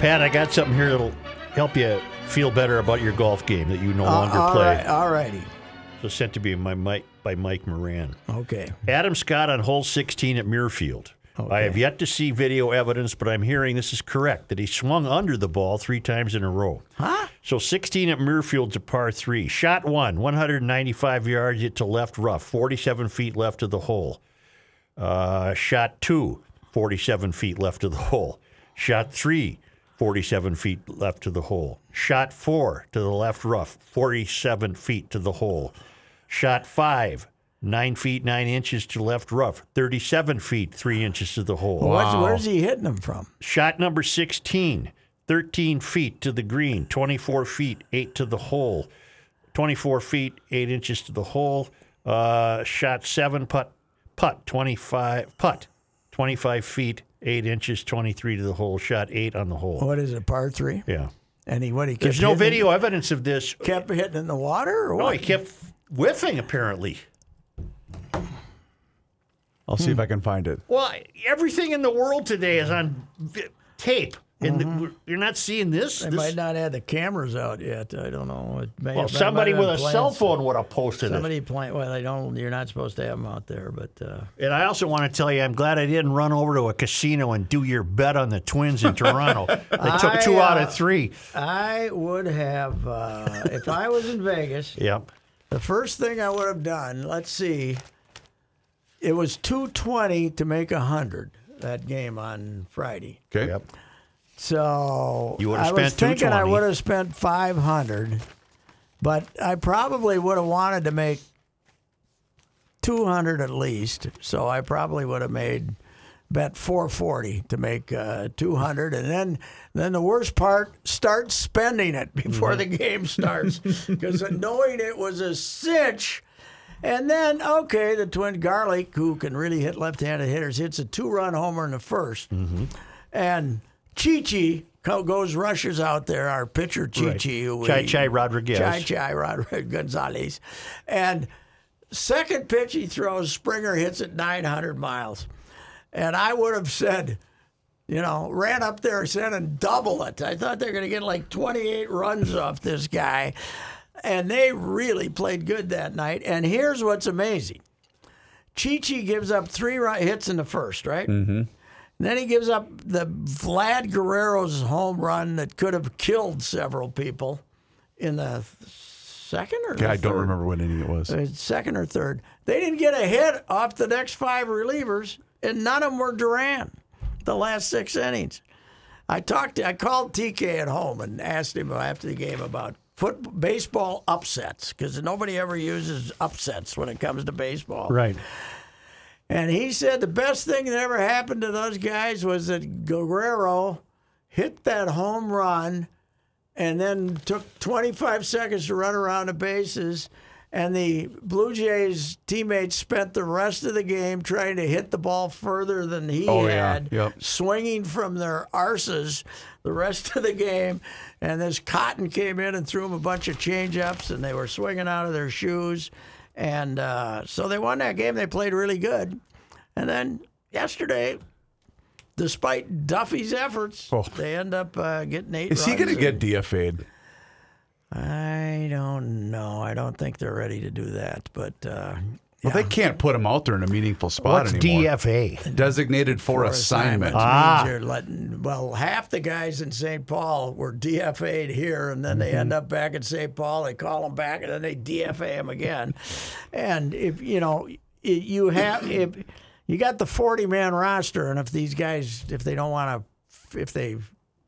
Pat, I got something here that'll help you feel better about your golf game that you no Uh, longer all play. right, all righty. So sent to me by Mike, by Mike Moran. Okay. Adam Scott on hole 16 at Muirfield. I have yet to see video evidence, but I'm hearing this is correct that he swung under the ball three times in a row. Huh? So 16 at Muirfield's a par three. Shot one, 195 yards to left rough, 47 feet left of the hole. Uh, shot two, 47 feet left of the hole. Shot three, 47 feet left to the hole. Shot four to the left rough, 47 feet to the hole. Shot five, nine feet nine inches to left rough, 37 feet three inches to the hole. What's, where's he hitting them from? Shot number 16, 13 feet to the green, 24 feet, 8 to the hole, 24 feet, 8 inches to the hole. Uh, shot 7, putt, putt, 25, putt, 25 feet, 8 inches, 23 to the hole. Shot 8 on the hole. What is it, par three? Yeah. And he what he kept There's no hitting- video evidence of this. Kept hitting in the water or No, what? he kept whiffing, apparently. I'll see if I can find it. Well, everything in the world today is on tape. And the, you're not seeing this? They This- might not have the cameras out yet. I don't know. It may well, somebody with a cell phone would have posted somebody it. Somebody playing. Well, they don't. You're not supposed to have them out there, but uh, And I also want to tell you, I'm glad I didn't run over to a casino and do your bet on the Twins in Toronto. They took I, two out uh, of three. I would have uh, if I was in Vegas. Yep. The first thing I would have done. Let's see. It was two twenty to make a hundred that game on Friday. Okay. Yep. So You I was thinking I would have spent five hundred, but I probably would have wanted to make two hundred at least. So I probably would have made bet four forty to make uh, two hundred, and then then the worst part, start spending it before Mm-hmm. the game starts because knowing it was a cinch. And then, okay, the twin Garlic, who can really hit left-handed hitters, hits a two-run homer in the 1st Mm-hmm. and Chi-Chi goes rushes out there, our pitcher Chi-Chi, who Chai Chai Rodriguez. Chai Chai Rodriguez Gonzalez, and second pitch he throws, Springer hits it 900 miles, and I would have said. You know, ran up there said and double it. I thought they were going to get like 28 runs off this guy. And they really played good that night. And here's what's amazing Chi Chi gives up three hits in the first, right? Mm-hmm. Then he gives up the Vlad Guerrero's home run that could have killed several people in the second or Yeah, I don't third? remember what inning it was. Uh, second or third. They didn't get a hit off the next five relievers, and none of them were Duran. The last six innings. I talked. To, I called TK at home and asked him after the game about foot baseball upsets because nobody ever uses upsets when it comes to baseball. Right. And he said the best thing that ever happened to those guys was that Guerrero hit that home run and then took 25 seconds to run around the bases. And the Blue Jays teammates spent the rest of the game trying to hit the ball further than he Oh, yeah. had, Yep. swinging from their arses the rest of the game. And this Cotton came in and threw them a bunch of change-ups, and they were swinging out of their shoes. And uh, so they won that game. They played really good. And then yesterday, despite Duffey's efforts, Oh. they end up uh, getting eight. Is he going to get DFA'd? I don't know. I don't think they're ready to do that. But uh, Well, they can't put him out there in a meaningful spot What's anymore. DFA? Designated for, assignment. Ah. means you're letting, well, half the guys in St. Paul were DFA'd here, and then they end up back in St. Paul. They call them back, and then they DFA them again. And if you know, you have if you got the 40 man roster, and if these guys, if they don't want to, if they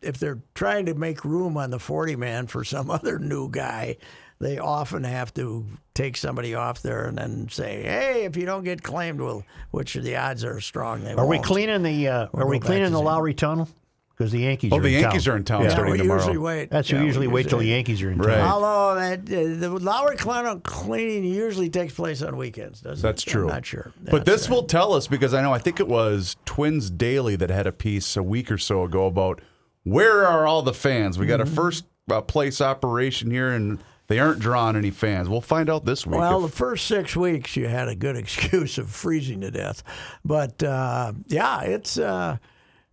if they're trying to make room on the 40 man for some other new guy, they often have to take somebody off there and then say, "Hey, if you don't get claimed, well, which the odds are strong they Are we won't." cleaning the uh, We'll Are we cleaning the. Lowry Tunnel? Because the Yankees. Oh, are the in Yankees town. are in town Yeah. starting we tomorrow. usually wait. That's yeah, we usually wait till the Yankees are in Right. town. Although that uh, the Lowry Tunnel cleaning usually takes place on weekends, doesn't That's it? true. I'm not sure. But this right. will tell us because I know I think it was Twins Daily that had a piece a week or so ago about where are all the fans. We Mm-hmm. got a first uh, place operation here, and they aren't drawing any fans. We'll find out this week. Well, if- the first six weeks you had a good excuse of freezing to death, but uh, yeah, it's uh,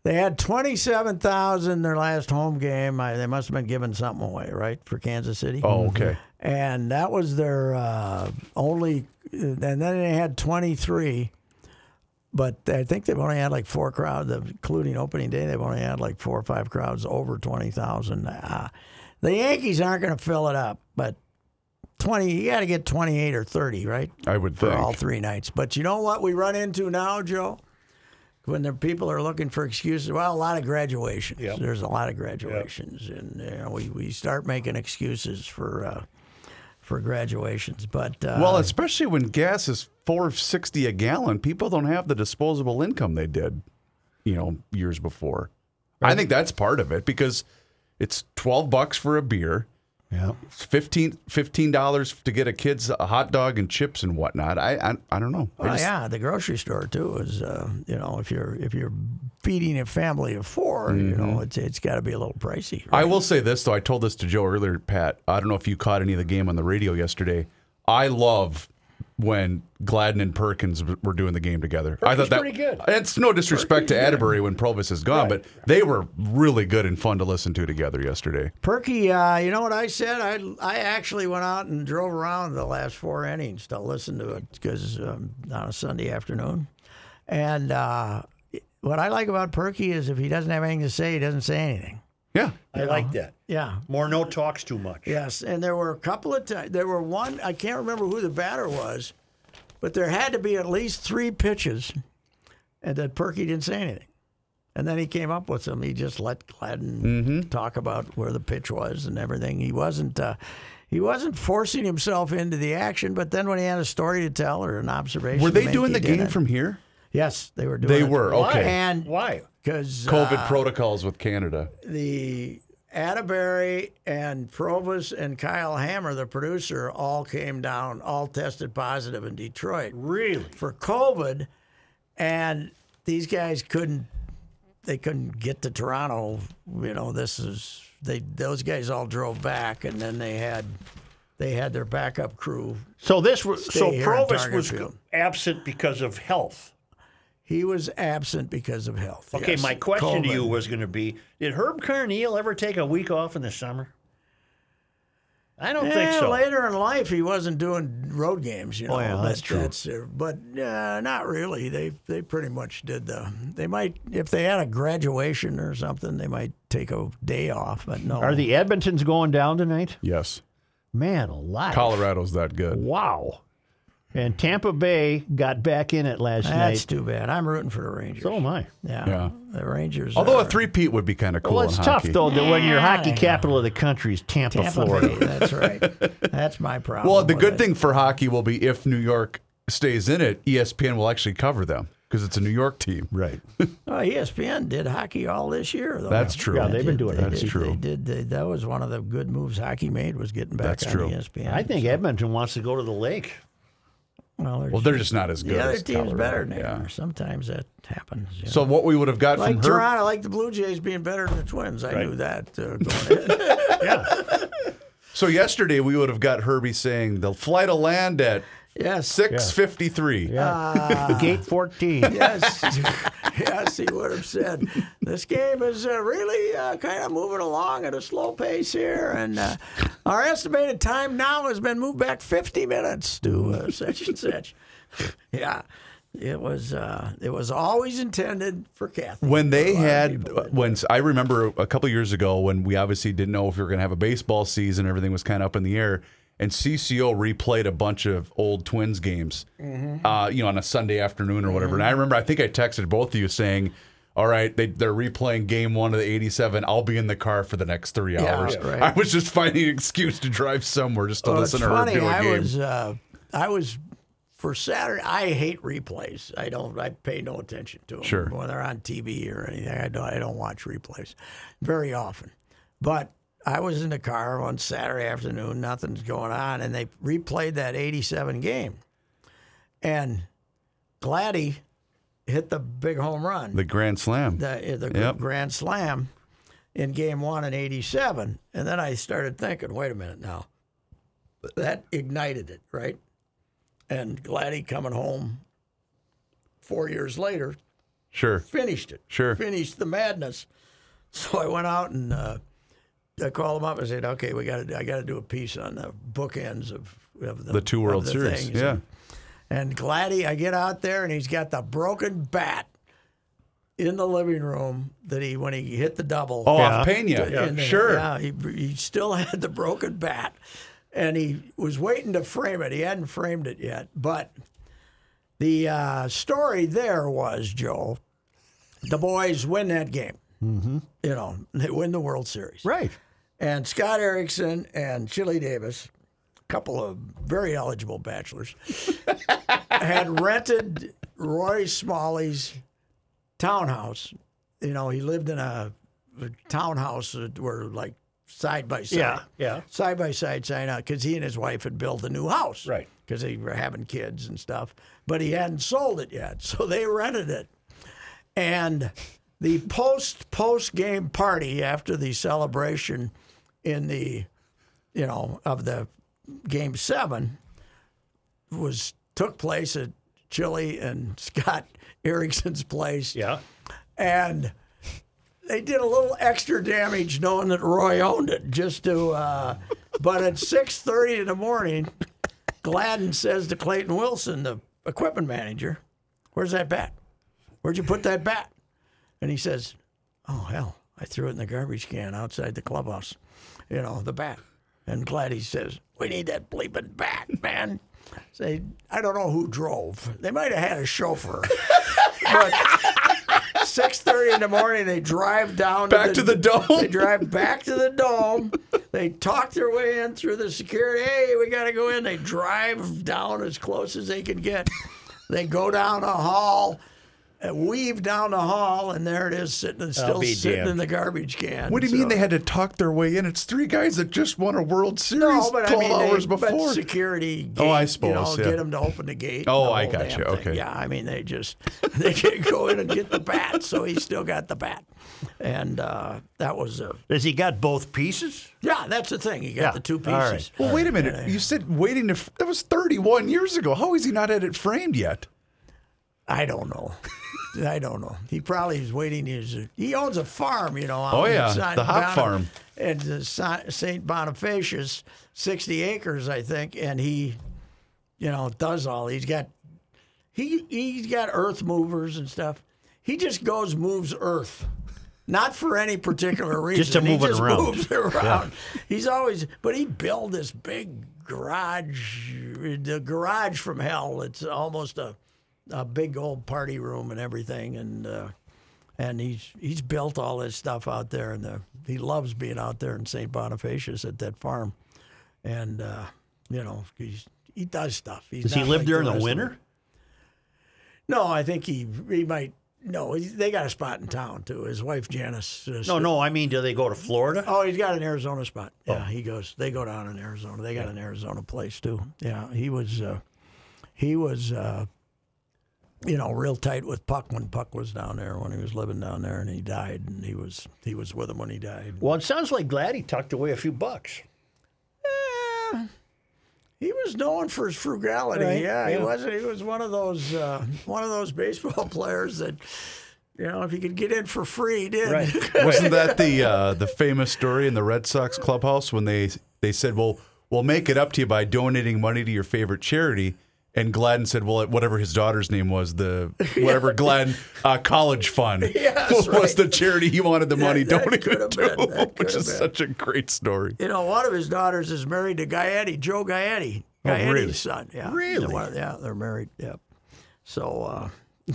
They had 27,000 their last home game. I, they must have been giving something away, right, for Kansas City. Oh, okay. And that was their uh, only. And then they had 23. But I think they've only had like four crowds, including opening day. They've only had like four or five crowds over 20,000. Uh, the Yankees aren't going to fill it up, but 20, you got to get 28 or 30, right? I would for think. all three nights. But you know what we run into now, Joe? When the people are looking for excuses, well, a lot of graduations. Yep. There's a lot of graduations, and you know, we, we start making excuses for uh, for graduations. But uh, Well, especially when gas is four sixty a gallon, people don't have the disposable income they did, you know, years before. I think that's part of it because it's twelve bucks for a beer, Yeah. it's 15 dollars to get a kid's a hot dog and chips and whatnot. I I, I don't know. I just- yeah, the grocery store too is uh, you know if you're if you're feeding a family of 4 you Mm-hmm. know it's it's got to be a little pricey. I will say this though. I told this to Joe earlier, Pat. I don't know if you caught any of the game on the radio yesterday. I love when Gladden and Perkins were doing the game together. I thought that pretty good. It's no disrespect to Atteberry when Provus is gone, but they were really good and fun to listen to together yesterday. Perky, uh, you know what I said? I I actually went out and drove around the last four innings to listen to it because um, on a Sunday afternoon. And uh, what I like about Perky is if he doesn't have anything to say, he doesn't say anything. Yeah. I like that. Yeah. More no talks too much. Yes, and there were a couple of times. There were one. I can't remember who the batter was, but there had to be at least three pitches, and that Perky didn't say anything. And then he came up with some. He just let Gladden talk about where the pitch was and everything. He wasn't. Uh, he wasn't forcing himself into the action, but then when he had a story to tell or an observation, Were to they make, doing he the game it. from here? Yes, they were doing. They it. were, Why? okay. And Why? Because COVID uh, protocols with Canada. the Atteberry and Provus and Kyle Hammer, the producer, all came down, all tested positive in Detroit Really? for COVID, and these guys couldn't. They couldn't get to Toronto. You know, this is they. Those guys all drove back, and then they had they had their backup crew. So this was so Provus was absent because of health. He was absent because of health. Okay, yes, my question to you was going to be: Did Herb Carneal ever take a week off in the summer? I don't think Eh, so. Later in life, he wasn't doing road games. You know, Oh, yeah, that's true. uh, but uh, not really. They they pretty much did the. They might if they had a graduation or something, they might take a day off. But no. Are the Edmontons going down tonight? Yes. Man alive. Colorado's that good. Wow. And Tampa Bay got back in it last night. That's too bad. I'm rooting for the Rangers. So am I. yeah. Yeah. the Rangers. Although are, a three-peat would be kind of cool Well, in it's tough hockey. though that when your hockey Yeah. capital of the country is Tampa, Tampa Florida. Bay, That's right. That's my problem. Well, the good it. thing for hockey will be if New York stays in it, ESPN will actually cover them because it's a New York team. Right. Oh, ESPN did hockey all this year. Though. That's true. Yeah, they've been doing they it. That's did- true. They did. They, that was one of the good moves hockey made was getting back That's on true. ESPN. I think Edmonton wants to go to the lake. Well, Well, they're just not as good. the other as team's Colorado. better than they Yeah. are. Sometimes that happens. you So know. what we would have got like from her. Toronto, like the Blue Jays being better than the Twins. I knew that uh, going in. So yesterday we would have got Herbie saying the flight will land at yes, six fifty three. Gate 14. yes, yes. He would have said this game is uh, really uh, kind of moving along at a slow pace here, and uh, our estimated time now has been moved back 50 minutes to uh, such and such. yeah. It was uh, it was always intended for Kathy. When they For a lot of had, when I remember a couple years ago when we obviously didn't know if we were going to have a baseball season, everything was kind of up in the air, and CCO replayed a bunch of old Twins games, Mm-hmm. uh, you know, on a Sunday afternoon or whatever. And I remember, I think I texted both of you saying, "All right, they, they're replaying Game One of the '87. I'll be in the car for the next three Yeah, hours." right. I was just finding an excuse to drive somewhere just to Well, listen to her do a I game. was uh, I was for Saturday. I hate replays. I don't. I pay no attention to them. Sure. when they're on TV or anything. I don't. I don't watch replays very often. But I was in the car on Saturday afternoon. Nothing's going on, and they replayed that '87 game, and Gladdy hit the big home run the Grand Slam. the, the Yep. grand slam in game one in 87 and then i started thinking wait a minute now that ignited it right and gladdy coming home four years later Sure. finished it. Sure. Finished the madness. So I went out and uh, I called him up and said, "Okay, we got to. I got to do a piece on the bookends of, of the, The two of World the Series. things." Yeah. And Gladdy, I get out there and he's got the broken bat in the living room that he when he hit the double. Oh, Yeah. off Pena. in the- Sure. Yeah, he, he still had the broken bat, and he was waiting to frame it. He hadn't framed it yet, but the uh, story there was Joe, the boys win that game. Mm-hmm. You know, they win the World Series. Right. And Scott Erickson and Chili Davis, a couple of very eligible bachelors, had rented Roy Smalley's townhouse. You know, he lived in a, a townhouse that were like side by side. Yeah, yeah. Side by side, side out, because he and his wife had built a new house. Right. Because they were having kids and stuff. But he hadn't sold it yet. So they rented it. And the post post game party after the celebration in the, you know, of the game seven was took place at Chili and Scott Erickson's place. Yeah. And they did a little extra damage knowing that Roy owned it just to uh, but at 6:30 in the morning Gladden says to Clayton Wilson the equipment manager where's that bat where'd you put that bat and he says oh hell I threw it in the garbage can outside the clubhouse you know the bat and Gladys says we need that bleeping bat man say I don't know who drove they might have had a chauffeur but six thirty in the morning. They drive down Back to the dome. They drive back to the dome. They talk their way in through the security. Hey, we got to go in. They drive down as close as they can get. They go down a hall, weave down the hall, and there it is, sitting still sitting damned. in the garbage can. What do you mean they had to talk their way in? It's three guys that just won a World Series No, but I 12 mean, hours they, but before. security. Gate, Oh, I suppose. You know, yeah. get them to open the gate. Oh, the I got damn you, thing. okay. Yeah, I mean, they just they can go in and get the bat, so he still got the bat, and uh, that was a Has he got both pieces? yeah. That's the thing. He got Yeah, the two all right. pieces. well, wait a minute. You said waiting to. f- That was 31 years ago. How is he not had it framed yet? I don't know. I don't know. He probably is waiting. His he owns a farm, you know. Oh, yeah, Saint the hop Bonif- farm. And Saint Bonifacius, sixty acres, I think, and he, you know, does all. He's got, he he's got earth movers and stuff. He just goes moves earth. Not for any particular reason. Just to he move it just around. moves it around. He's always, but he built this big garage, the garage from hell. It's almost a, a big old party room and everything, and uh, and he's he's built all this stuff out there, and the, he loves being out there in St. Bonifacius at that farm, and uh, you know he's he does stuff. He's Does he live like there in the the winter? No, I think he he might. No, they got a spot in town too. His wife Janice. Uh, No, no. I mean, do they go to Florida? Oh, he's got an Arizona spot. Yeah, Oh. he goes. They go down in Arizona. They got an Arizona place too. Yeah, he was. Uh, he was. Uh, you know, real tight with Puck when Puck was down there when he was living down there, and he died, and he was he was with him when he died. Well, it sounds like Gladdy tucked away a few bucks. Eh, he was known for his frugality. Right, Yeah, he wasn't. He was one of those uh, one of those baseball players that. You know, if he could get in for free, he did. Right. Wasn't that the uh, the famous story in the Red Sox clubhouse when they they said, "Well, we'll make it up to you by donating money to your favorite charity." And Gladden said, "Well, whatever his daughter's name was, the whatever Glenn uh, College Fund Yes, was right. the charity he wanted the money that donated to, been, which is been. such a great story." You know, one of his daughters is married to Gaetti, Joe Gaetti. Gaetti's really? son. Yeah. Really? They're Yeah, they're married. Yep. So uh,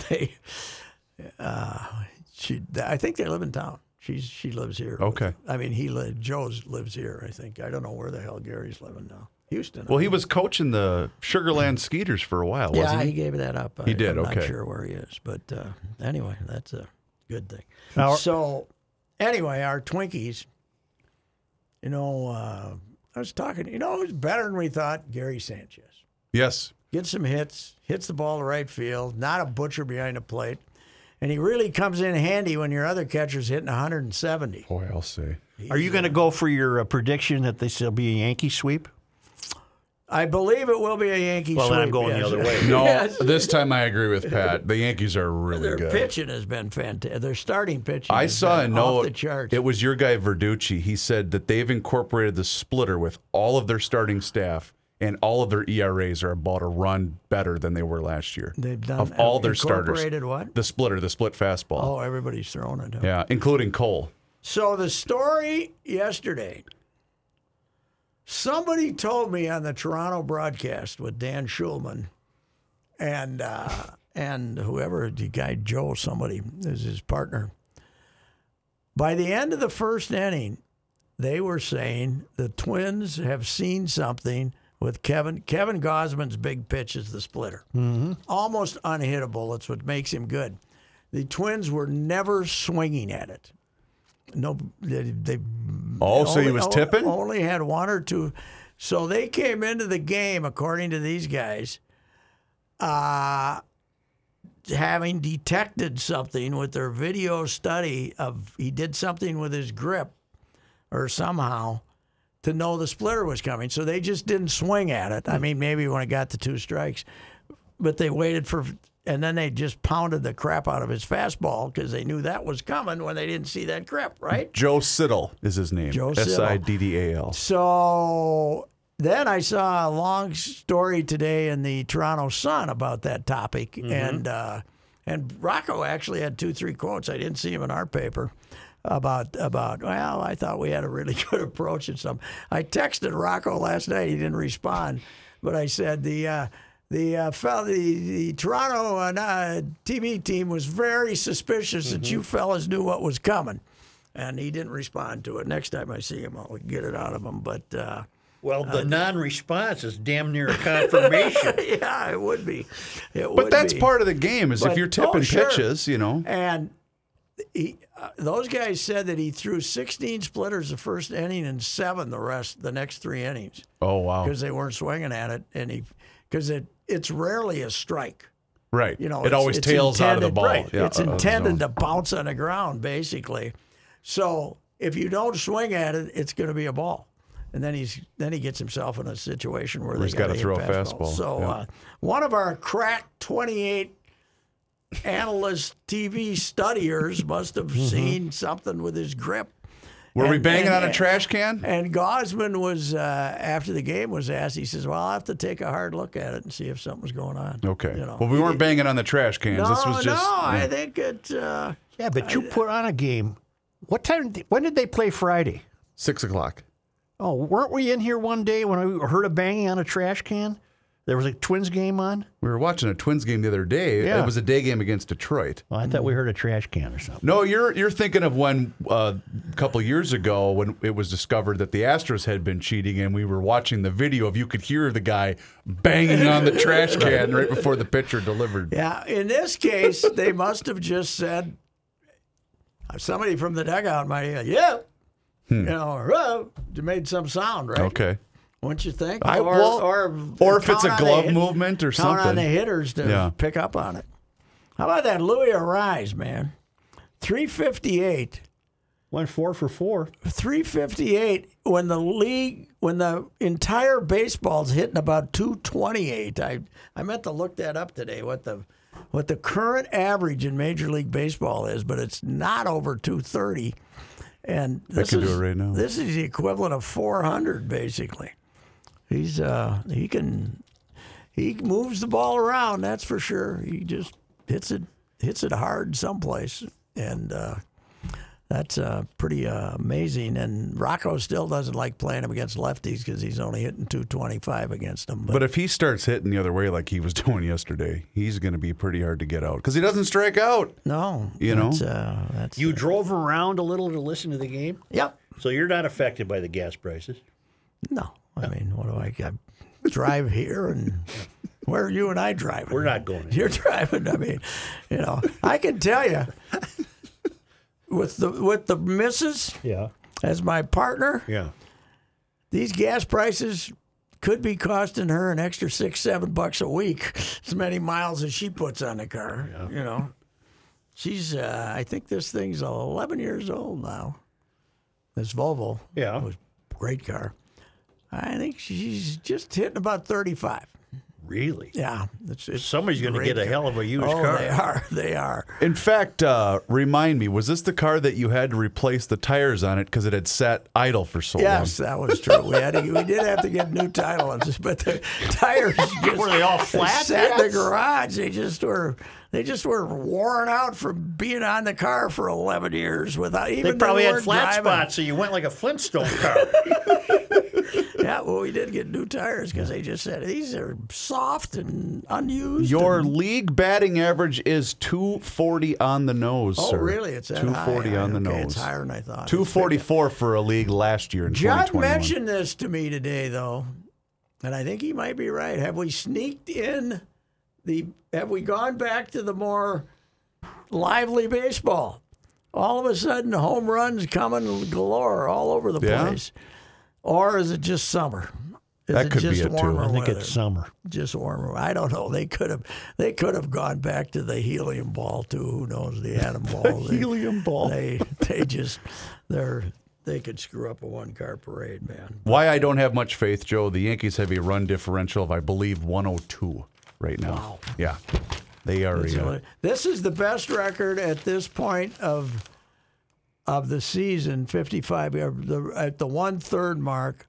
they, uh, she, I think they live in town. She's she lives here. Okay. I mean, he li- Joe's lives here. I think. I don't know where the hell Gary's living now. Houston. Well, he was coaching the Sugarland Skeeters for a while, yeah, wasn't he he? gave that up. He I, did, I'm okay. Not sure where he is, but uh, anyway, that's a good thing. Now- so, anyway, our Twinkies. You know, uh, I was talking. You know, who's better than we thought? Gary Sanchez. Yes. Gets some hits, hits the ball to right field. Not a butcher behind the plate, and he really comes in handy when your other catcher's hitting 170. Boy, I'll say. Are you going to go for your uh, prediction that this will be a Yankee sweep? I believe it will be a Yankee Well, sweep. then I'm going the other way. No, Yes. this time I agree with Pat. The Yankees are really Their good. Their pitching has been fantastic. Their starting pitching. I has saw a note. off the charts. It was your guy Verducci. He said that they've incorporated the splitter with all of their starting staff, and all of their ERAs are about a run better than they were last year. They've done of all their starters. incorporated what? The splitter, the split fastball. Oh, everybody's throwing it. huh? Yeah, including Cole. So the story yesterday, somebody told me on the Toronto broadcast with Dan Shulman and uh, and whoever the guy Joe, somebody is his partner. By the end of the first inning, they were saying the Twins have seen something with Kevin. Kevin Gausman's big pitch is the splitter, almost unhittable. It's what makes him good. The Twins were never swinging at it. No, they, they Oh, so he was tipping? Only had one or two. So they came into the game, according to these guys, uh, having detected something with their video study of he did something with his grip or somehow to know the splitter was coming. So they just didn't swing at it. I mean, maybe when it got to two strikes, but they waited for, and then they just pounded the crap out of his fastball because they knew that was coming when they didn't see that crap, right? Joe Siddall is his name. Joe Siddall. S I D D A L. So then I saw a long story today in the Toronto Sun about that topic, and uh, and Rocco actually had two, three quotes. I didn't see him in our paper about about. Well, I thought we had a really good approach and some. I texted Rocco last night. He didn't respond, but I said the. Uh, the uh, fel- the, the Toronto uh, uh, TV team was very suspicious that you fellas knew what was coming, and he didn't respond to it. Next time I see him, I'll get it out of him. But uh, Well, the non-response is damn near a confirmation. yeah, it would be. It But would that's be. part of the game. Is But- if you're oh, tipping sure. pitches, you know. And he, uh, those guys said that he threw 16 splitters the first inning and seven the rest, the next three innings, Oh wow. because they weren't swinging at it, and he, because it it's rarely a strike. Right. You know, it always tails out of the ball. right. Yeah, it's of the intended to bounce on the ground, basically. So if you don't swing at it, it's going to be a ball. And then he's then he gets himself in a situation where, he's gotta gotta throw a fastballs. fastball, So yeah. uh, one of our crack twenty eight analyst TV studiers must have Mm-hmm. seen something with his grip. Were we banging and- on a trash can? And Gausman was uh, after the game was asked. He says, "Well, I'll have to take a hard look at it and see if something's going on." Okay. You know, well, we weren't did- banging on the trash cans. No, this was just. no. I think it. Uh, Yeah, but you put on a game. What time? When did they play Friday? six o'clock. Oh, weren't we in here one day when I heard a banging on a trash can? There was a Twins game on. We were watching a Twins game the other day. Yeah. It was a day game against Detroit. Well, I thought we heard a trash can or something. No, you're you're thinking of when uh, a couple years ago when it was discovered that the Astros had been cheating, and we were watching the video of you could hear the guy banging on the trash can right before the pitcher delivered. yeah. In this case, they must have just said. Somebody from the dugout might have, yeah, you know, uh, made some sound, right? Hmm. Okay. Wouldn't you think? I- or, well, or, or if it's a on glove hit- movement or count on something. the hitters to Yeah. pick up on it. How about that Luis Arraez, man? 358. Went four for four. 358 when the league when the entire baseball's hitting about 228 i i meant to look that up today what the what the current average in major league baseball is but it's not over 230 and this can do is, it right now. this is the equivalent of 400 basically he's uh he can he moves the ball around that's for sure he just hits it hits it hard someplace and uh that's uh, pretty uh, amazing. And Rocco still doesn't like playing him against lefties because he's only hitting 225 against them. But, But if he starts hitting the other way like he was doing yesterday, he's going to be pretty hard to get out because he doesn't strike out. no, You know? uh, that's You drove around a little to listen to the game, yep. so you're not affected by the gas prices. No, I mean, what do I, I drive here and where are you and I driving? We're not going. You're driving. I mean, you know, I can tell you with the with the missus Yeah. as my partner, Yeah. these gas prices could be costing her an extra six, seven bucks a week, as many miles as she puts on the car. You know, she's. Uh, I think this thing's 11 years old now. This Volvo. Yeah. It was a great car. I think she's just hitting about 35. Really? Yeah, it's, it's Somebody's going to get a hell of a used Oh, car. they are. They are. In fact, uh, remind me, was this the car that you had to replace the tires on it because it had sat idle for so Yes, long? Yes, that was true. We had to, we did have to get new tire ones, but the tires just Were they all flat? sat in the garage. They just were they just were worn out from being on the car for eleven years without even. They probably had flat driving. spots, so you went like a Flintstone car. Yeah, well, we did get new tires because they just said these are soft and unused. Your and- league batting average is 240 on the nose, oh, sir. really? It's that 240 high. on the okay, nose. It's higher than I thought. 244 for a league last year in John 2021. mentioned this to me today, though, and I think he might be right. Have we sneaked in the? Have we gone back to the more lively baseball? All of a sudden, home runs coming galore all over the Yeah. place, or is it just summer? Is That it could be it, too. I think weather? it's summer. just warmer. I don't know. They could have. They could have gone back to the helium ball too. Who knows? The atom ball. They- helium ball. They they just they're they could screw up a one car parade, man. Why I don't have much faith, Joe, the Yankees have a run differential of, I believe, 102 right now. Yeah. They are. So, Uh, this is the best record at this point of of the season, 55 uh, the, at the one third mark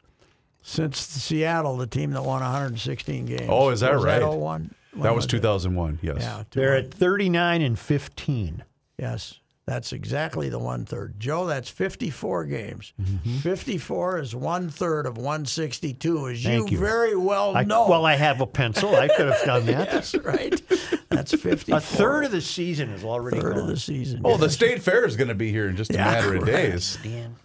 since Seattle, the team that won 116 games. Oh, is that was right? That 01? When that was it? 2001, yes. Yeah, They're at 39 and 15. Yes, that's exactly the one third. Joe, that's 54 games. Mm-hmm. 54 is one third of 162, as Thank you, you. very well I, know. Well, I have a pencil. I could have done that. That's right. That's 54. A third of the season is already third gone. of the season. Oh, the state fair is going to be here in just a Yeah, matter of right. days. Dan,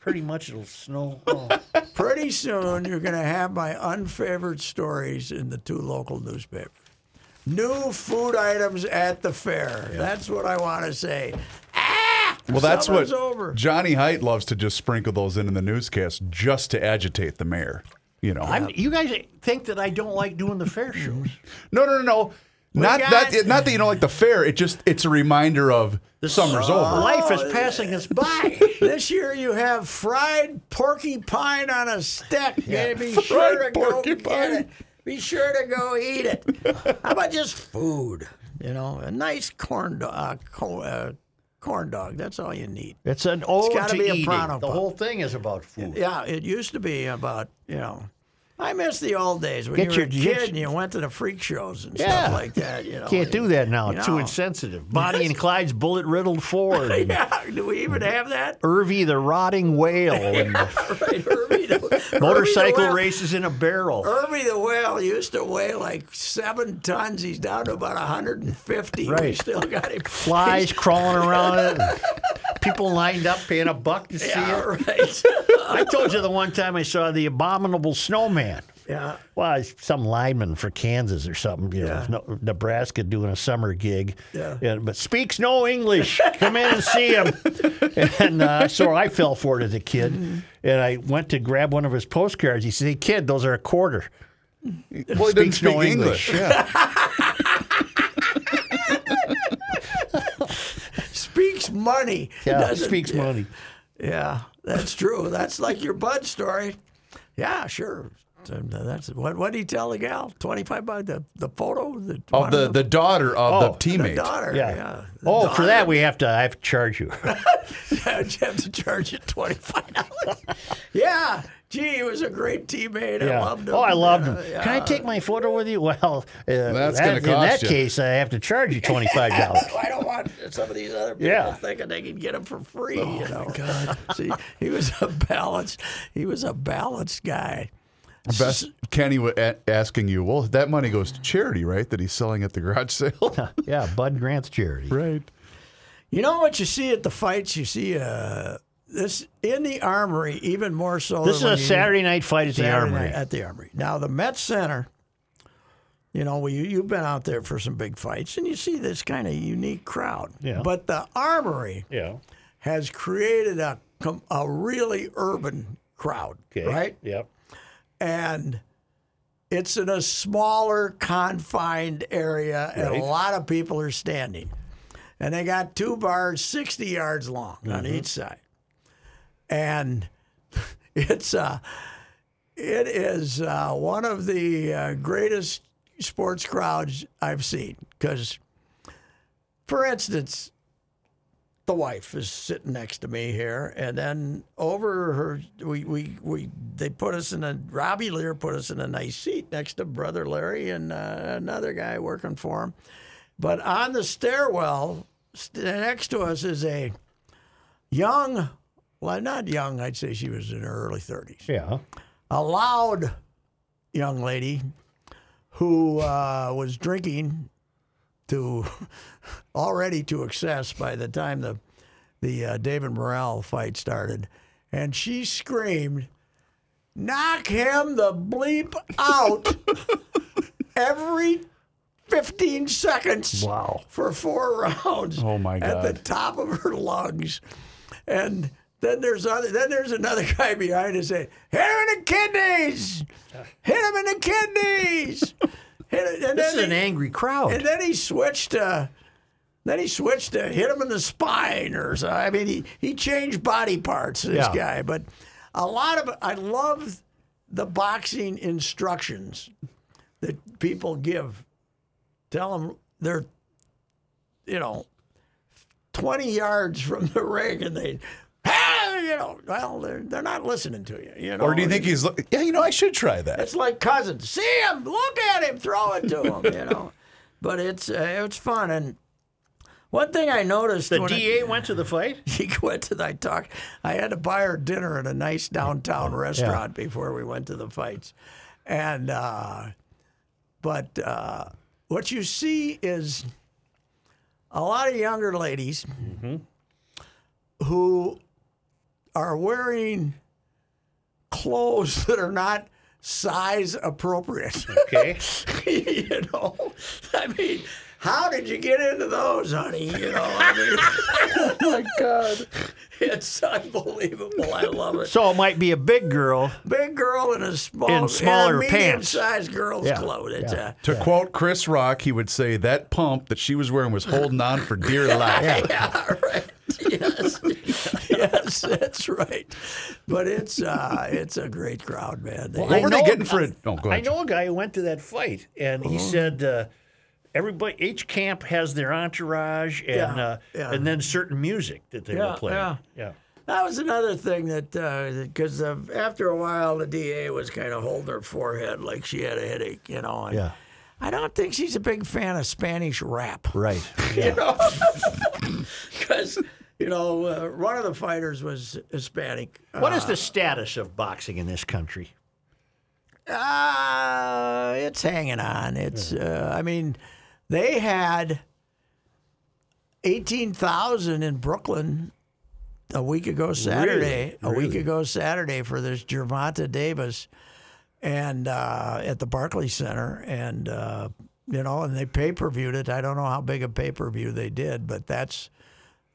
pretty much it'll snow. Oh. Pretty soon, you're going to have my unfavored stories in the two local newspapers. New food items at the fair. That's what I want to say. Ah! Well, that's what over. Johnny Height loves to just sprinkle those in in the newscast just to agitate the mayor. You know, I'm, you guys think that I don't like doing the fair shows? no, no, no, no. Not got- that. Not that you don't like the fair. It just it's a reminder of the summer's over. Life is passing us by. This year you have fried porcupine on a stick. Yeah. Be Fried sure to go porcupine. Get it. Be sure to go eat it. How about just food? You know, a nice corn dog. Uh, co- uh, corn dog. That's all you need. It's an ode gotta to be a eating. Pronto The whole thing is about food. Yeah, it used to be about you know. I miss the old days when Get you were a kid get and you went to the freak shows and Yeah. stuff like that. You know, Can't do that now. You Too know. insensitive. Bonnie and Clyde's bullet riddled Ford. and Yeah, do we even have that? Irvy the rotting whale. And right, Herbie the, motorcycle the whale, races in a barrel. Herbie the whale used to weigh like seven tons. He's down to about 150. We Right. still got him. Flies crawling around it. And People lined up paying a buck to see Yeah, it. right. I told you the one time I saw the abominable snowman. yeah. Well, it's some lineman for Kansas or something, you Yeah. know, Nebraska doing a summer gig. Yeah. but speaks no English. Come in and see him. And uh, so I fell for it as a kid. And I went to grab one of his postcards. He said, Hey, kid, those are a quarter. Well, he doesn't Speaks speak no English. English. Yeah. Speaks money. Yeah, speaks money. Yeah, that's true. That's like your Bud story. Yeah, sure. That's what. What did he tell the gal? Twenty five by The the photo. The, oh, Of one the, of the daughter of Oh, the the teammate. daughter. Yeah. Yeah. The Oh, for that, we have to, I have to charge you. Yeah, you have to charge you twenty five dollars. yeah. Gee, he was a great teammate. I loved him. Oh, I loved him. Uh, Can I take my photo with you? Well, uh, That's that- gonna in that you. case, I have to charge you twenty five dollars. I don't want some of these other people Yeah. thinking they can get him for free. Oh, you know, God. See, he was a balanced. He was a balanced guy. Best Kenny was asking you, well, that money goes to charity, right? That he's selling at the garage sale. yeah, Bud Grant's charity. right. You know what you see at the fights? You see uh, this in the Armory even more so. This is a Saturday night fight at the Armory. at the Armory. Now the Met Center. You know, we, you've been out there for some big fights, and you see this kind of unique crowd. Yeah. But the Armory Yeah. has created a a really urban crowd, Okay. right? Yep. and it's in a smaller confined area and a lot of people are standing and they got two bars 60 yards long on Mm-hmm. each side and it's uh it is uh, one of the uh, greatest sports crowds I've seen. Because, for instance, the wife is sitting next to me here, and then over her, we, we, we they put us in a Robbie Lear put us in a nice seat next to brother Larry and uh, another guy working for him. But on the stairwell st- next to us is a young, well, not young. I'd say she was in her early thirties Yeah. a loud young lady who uh, was drinking to already to excess by the time the the uh, David Morrell fight started, and she screamed, "Knock him the bleep out!" every fifteen seconds. Wow. For four rounds. Oh, my god. At the top of her lungs, and then there's other. Then there's another guy behind us saying, "Hit him in the kidneys! Hit him in the kidneys!" Hit it. And This is then an angry crowd. and then he switched to, then he switched to hit him in the spine or so. I mean, he, he changed body parts, this Yeah. guy. But a lot of, I love the boxing instructions that people give. Tell them they're, you know, 20 yards from the ring and they, you know, well, they're, they're not listening to you, you know. Or do you think he's? look- Yeah, you know, I should try that. It's like cousins. See him, look at him, throw it to him. You know, but it's uh, it's fun. And one thing I noticed the when DA went to the fight? he went to I talk. I had to buy her dinner at a nice downtown restaurant before we went to the fights, and uh, but uh, what you see is a lot of younger ladies who are wearing clothes that are not size appropriate. Okay. you know, I mean, how did you get into those, honey? You know, I mean, oh my God, it's unbelievable. I love it. so it might be a big girl. Big girl in a small, In smaller in a pants. medium-sized girl's Yeah, clothes. It's yeah. uh, To quote Chris Rock, he would say that pump that she was wearing was holding on for dear life. yeah, right. Yes, yes, that's right. But it's uh, it's a great crowd, man. They- What were they getting for it? Oh, I know a guy who went to that fight, and he said uh, everybody, each camp has their entourage, and Yeah, uh, yeah. and then certain music that they Yeah, were playing. yeah. yeah. That was another thing that, because uh, after a while, the DA was kind of holding her forehead like she had a headache, you know. Yeah. I don't think she's a big fan of Spanish rap. Right. You know? You know, uh, one of the fighters was Hispanic. What is the status of boxing in this country? Uh, it's hanging on. It's, uh, I mean, they had 18,000 in Brooklyn a week ago Saturday. A week ago Saturday for this Gervonta Davis and uh, at the Barclays Center. And, uh, you know, and they pay per viewed it. I don't know how big a pay per view they did, but that's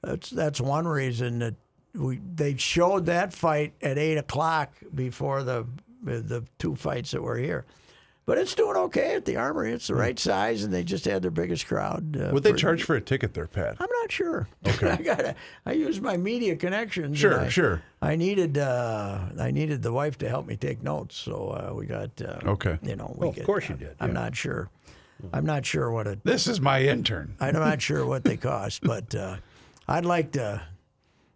that's that's one reason that we they showed that fight at eight o'clock before the the two fights that were here. But it's doing okay at the Armory. It's the right size, and they just had their biggest crowd. Uh, Would they for- charge for a ticket there, Pat? I'm not sure. Okay, I got I used my media connections. Sure, I, sure. I needed uh, I needed the wife to help me take notes, so uh, we got uh, Okay. You know, we Well, of get- course you did, I'm not sure. I'm not sure what it This is my intern. I'm not sure what they cost, but uh, I'd like to.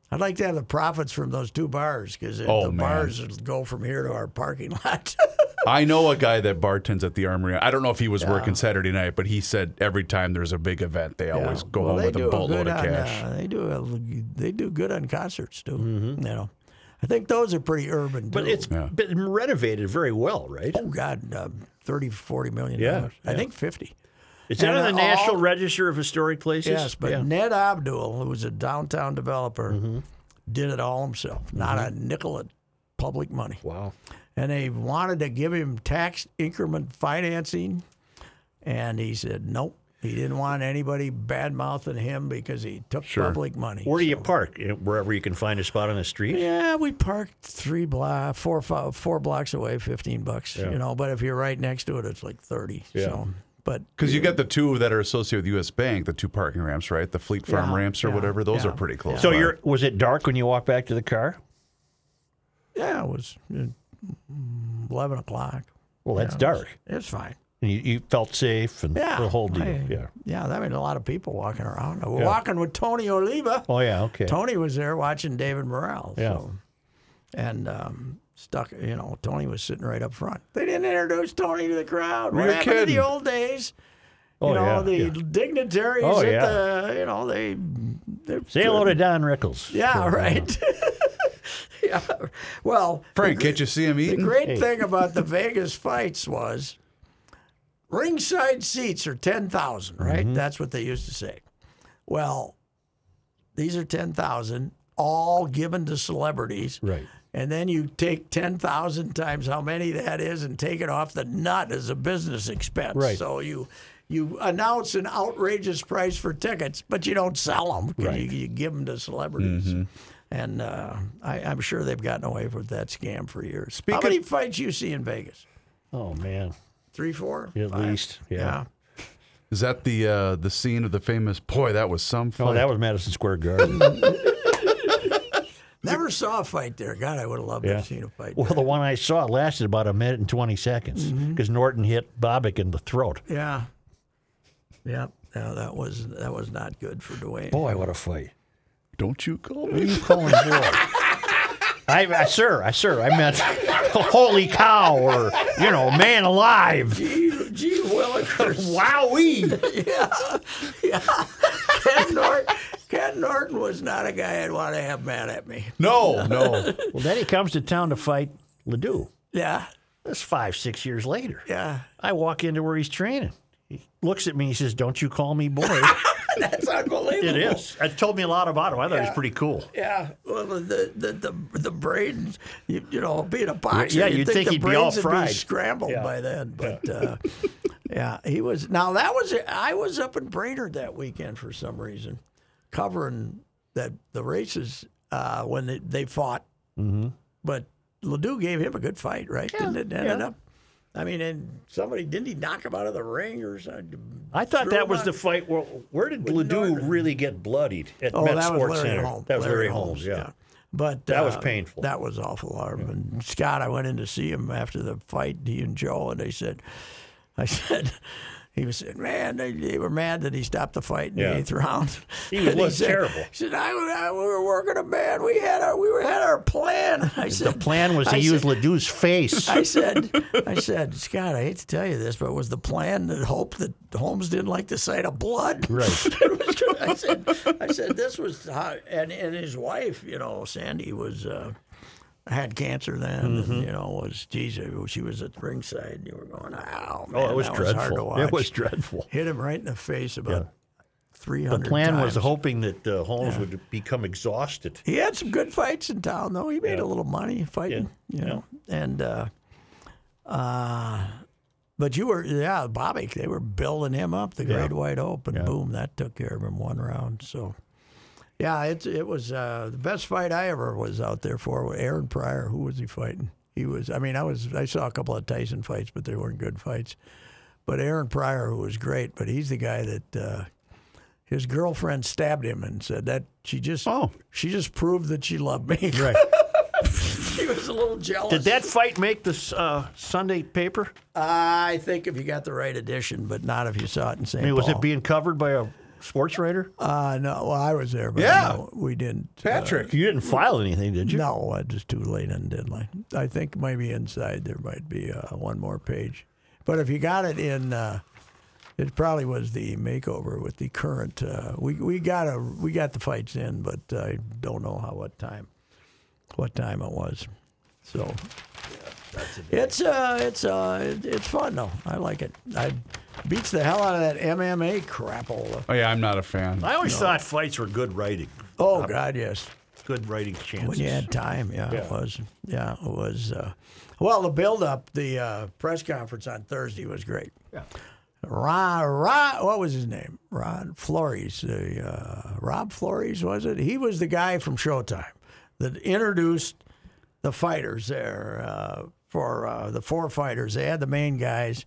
I'd like to have the profits from those two bars because Oh, the man. bars will go from here to our parking lot. I know a guy that bartends at the Armory. I don't know if he was working Saturday night, but he said every time there's a big event, they always go Well, home with a boatload good of on, cash. uh, they do a, they do good on concerts too. Mm-hmm. You know, I think those are pretty urban. But too. it's Yeah. been renovated very well, right? oh god, um, 30, 40 million Yeah, dollars. I think fifty. Is that And, on the National all- Register of Historic Places? Yes, but Yeah. Ned Abdul, who was a downtown developer, Mm-hmm. did it all himself. Not a nickel of public money. Wow. and they wanted to give him tax increment financing, and he said nope. He didn't want anybody bad mouthing him because he took public money. Where do you park? Wherever you can find a spot on the street? Yeah, we parked three block, four, five, four blocks away, fifteen bucks. You know, but if you're right next to it, it's like thirty. So, but Because you got the two that are associated with U.S. Bank, the two parking ramps, right? The Fleet Farm Yeah, ramps or yeah, whatever. Those yeah, are pretty close. So by. you're was it dark when you walked back to the car? yeah, it was uh, eleven o'clock. Well, that's Yeah, dark. It's fine. And you, you felt safe and Yeah, the whole deal. I- yeah. yeah. I mean, a lot of people walking around. We're Yeah. walking with Tony Oliva. Oh yeah. Okay. Tony was there watching David Morrell. Yeah. So, and um, stuck, you know, Tony was sitting right up front. They didn't introduce Tony to the crowd. What You're happened to the old days? Oh you know, yeah. the yeah. dignitaries Oh, at yeah. the, you know, they. they're Say hello to Don Rickles. Yeah, right. yeah. Well, Frank, can't you see him the eating? great thing about the Vegas fights was ringside seats are 10,000, right? Mm-hmm. That's what they used to say. Well, these are 10,000 all given to celebrities. Right. And then you take 10,000 times how many that is and take it off the nut as a business expense. Right. So you you announce an outrageous price for tickets, but you don't sell them. Right. You, you give them to celebrities. And uh, I, I'm sure they've gotten away with that scam for years. Speaking how Speaking- many fights you see in Vegas? Oh man. Three, four? At Five? least. Yeah. Yeah. Is that the uh, the scene of the famous? Boy, that was some fight. Oh, that was Madison Square Garden. Never saw a fight there. God, I would have loved to have seen a fight. well, there. the one I saw lasted about a minute and twenty seconds Mm-hmm. because Norton hit Bobick in the throat. Yeah. Yeah. Yeah, that was that was not good for Duane. Boy, what a fight! Don't you call What are me? you calling boy? I, I, sir, I, sir, I meant holy cow, or you know, man alive. Gee, gee Willikers. Wowee! Ken, Norton, Ken Norton was not a guy I'd want to have mad at me. No, no. Well, then he comes to town to fight Ledoux. Yeah. That's five, six years later. Yeah. I walk into where he's training. He looks at me. And he says, "Don't you call me boy." That's unbelievable. it is. It told me a lot about him. I thought he was pretty cool. Yeah, well, the the the, the brains, you, you know, being a boxer, Yeah, you'd, you'd think, think the he'd be brains all would fried. be scrambled Yeah. by then. But uh, yeah, he was. Now that was I was up in Brainerd that weekend for some reason, covering that the races uh, when they, they fought. Mm-hmm. But Ledoux gave him a good fight, right? Didn't it ended yeah. up? I mean, and somebody didn't he knock him out of the ring or something? I thought that was on- the fight. Where, where did Ledoux Norton. really get bloodied at Oh, Met that Sports was Larry Center? Holmes. That was Larry, Holmes. Yeah. But That was uh, painful. That was awful. Arm. And Scott, I went in to see him after the fight, he and Joe, and they said, I said, he was saying, man, they, they were mad that he stopped the fight in Yeah. the eighth round. He was- And was said, terrible. He said, I, I, we were working a man. We had our, we were, had our plan. I The plan was to I use said- Ledoux's face. I said, I said, Scott, I hate to tell you this, but was the plan to hope that Holmes didn't like the sight of blood? Right. Was. I said, I said this was how, and and his wife, you know, Sandy was uh, had cancer then, Mm-hmm. and you know was geez, she was at the ringside. You were going, ow, man, oh, it was that dreadful. hard to watch. it was dreadful. hit him right in the face about three The plan times. was hoping that uh, Holmes would become exhausted. He had some good fights in town, though. He made a little money fighting, Yeah. you know. And, uh, uh, but you were, yeah, Bobby, they were building him up, the Great White Hope, and boom, that took care of him one round. So, yeah, it's it was uh, the best fight I ever was out there for. Aaron Pryor, who was he fighting? He was. I mean, I was. I saw a couple of Tyson fights, but they weren't good fights. But Aaron Pryor, who was great, but he's the guy that. Uh, his girlfriend stabbed him and said that she just Oh. she just proved that she loved me. Right. he was a little jealous. Did that fight make the uh, Sunday paper? I think if you got the right edition, but not if you saw it in St. I mean, was it being covered by a sports writer? Uh, no, well, I was there, but Yeah. no, we didn't. uh, Patrick. You didn't file anything, did you? no, I just too late in deadline. I think maybe inside there might be uh, one more page, but if you got it in, uh, it probably was the makeover with the current. Uh, we we got a we got the fights in, but I don't know how what time, what time it was. So it's uh it's uh it- it's fun though. I like it. I beats the hell out of that MMA crapola. Oh yeah, I'm not a fan. I always thought fights were good writing. Oh God, yes. Good writing chances. When you had time, yeah, it was. Yeah, it was. Uh, well, the build up, the uh, press conference on Thursday was great. Yeah. Ron, Ron, what was his name? Ron Flores. The, uh, Rob Flores, was it? He was the guy from Showtime that introduced the fighters there uh, for uh, the four fighters. They had the main guys.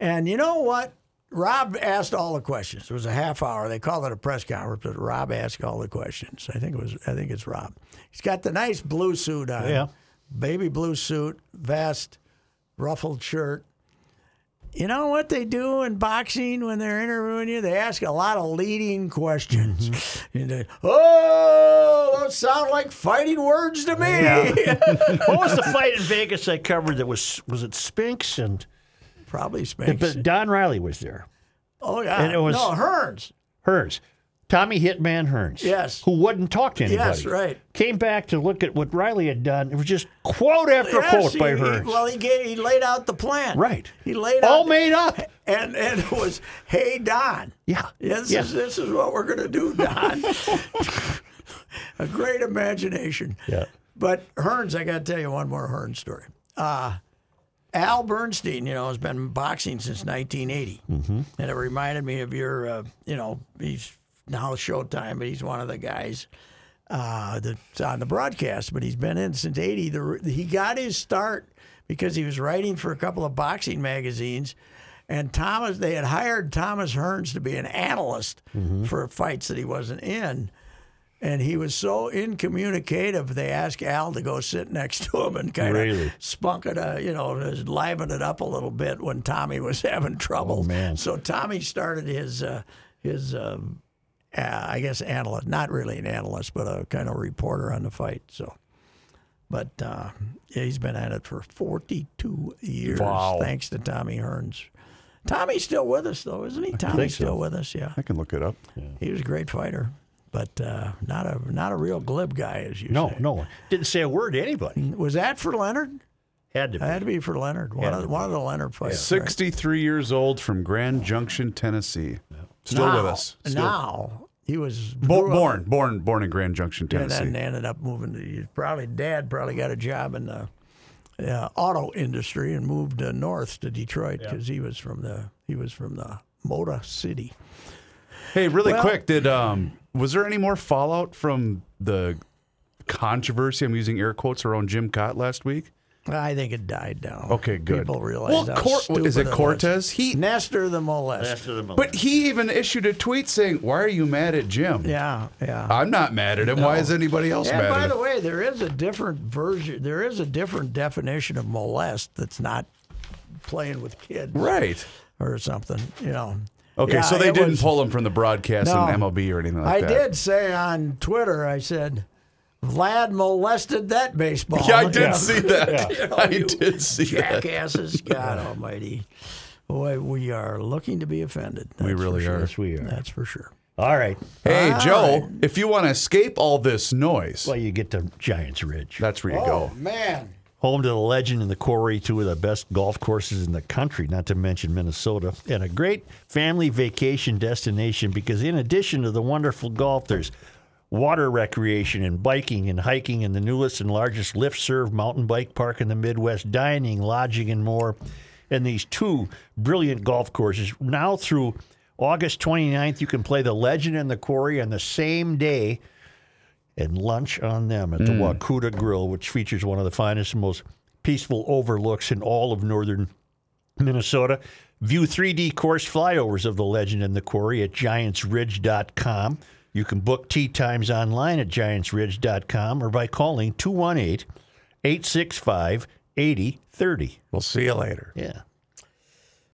And you know what? Rob asked all the questions. It was a half hour. They called it a press conference, but Rob asked all the questions. I think it was. I think it's Rob. He's got the nice blue suit on. Yeah. Baby blue suit, vest, ruffled shirt. You know what they do in boxing when they're interviewing you? They ask a lot of leading questions. Mm-hmm. And they, oh, those sound like fighting words to me. what was the fight in Vegas I covered that was was it Spinks and Probably Spinks? but Don Riley was there. oh, yeah. and it was- no, Hearns. Hearns. Tommy Hitman Hearns. Yes. Who wouldn't talk to anybody. Yes, right. Came back to look at what Riley had done. It was just quote after Yes, quote he- by he- Hearns. well, he, gave, he laid out the plan. right. He laid All out. made up. and, and it was, hey, Don. Yeah. This, Yeah. is, this is what we're going to do, Don. a great imagination. Yeah. But Hearns, I got to tell you one more Hearns story. Uh, Al Bernstein, you know, has been boxing since 1980, mm-hmm. and it reminded me of your, uh, you know, he's now Showtime, but he's one of the guys uh, that's on the broadcast. But he's been in since 80. The, he got his start because he was writing for a couple of boxing magazines. And Thomas, they had hired Thomas Hearns to be an analyst for fights that he wasn't in. And he was so incommunicative, they asked Al to go sit next to him and kind Really? of spunk it, uh, you know, just liven it up a little bit when Tommy was having trouble. Oh. So Tommy started his, uh, his um, uh, I guess, analyst, not really an analyst, but a kind of reporter on the fight. So, but uh, yeah, he's been at it for 42 years, Wow. thanks to Tommy Hearns. Tommy's still with us, though, isn't he? Tommy's so. still with us, yeah. I can look it up. He was a great fighter, but uh, not a not a real glib guy, as you No, say. no. No, didn't say a word to anybody. Was that for Leonard? Had to be. That had to be for Leonard. One, of, to one of the Leonard fights. right? 63 years old from Grand Junction, Tennessee. Still now, with us. Still. Now he was Bo- grew up- born, born, born in Grand Junction, Tennessee. and Tennessee. then ended up moving. To, he probably dad probably got a job in the uh, auto industry and moved uh, north to Detroit because he was from the he was from the Motor City. Hey, really Well- quick, did um was there any more fallout from the controversy? I'm using air quotes around Jim Kaat last week. I think it died down. Okay, good. People realize Well, how Cor- stupid is it it was. Cortes? He, Nestor the molest. After the moment. but he even issued a tweet saying, "Why are you mad at Jim?" Yeah, yeah. I'm not mad at him. Why is anybody else And mad by at the him? way, there is a different version. There is a different definition of molest that's not playing with kids Right. or something. You know. Okay, Yeah, so they didn't was- pull him from the broadcast No. in MLB or anything I like that. I did say on Twitter. I said, "Vlad molested that baseball." Yeah, I did see that. You know, I did see that. Jackasses, God Almighty! Boy, we are looking to be offended. We That's for really sure. are. Yes, we are. That's for sure. All right. Hey, All Joe, right. if you want to escape all this noise, Well, you get to Giants Ridge. that's where you Oh go. man, Home to the legend and the quarry, two of the best golf courses in the country, not to mention Minnesota, and a great family vacation destination because, in addition to the wonderful golf, there's water recreation and biking and hiking in the newest and largest lift serve mountain bike park in the Midwest, dining, lodging, and more. And these two brilliant golf courses. Now through August 29th, you can play the legend and the quarry on the same day and lunch on them at the mm. Wakuta Grill, which features one of the finest and most peaceful overlooks in all of northern Minnesota. View 3D course flyovers of the legend and the quarry at giantsridge.com. You can book tee times online at giantsridge.com or by calling 218 865 8030. we'll see you later. Yeah.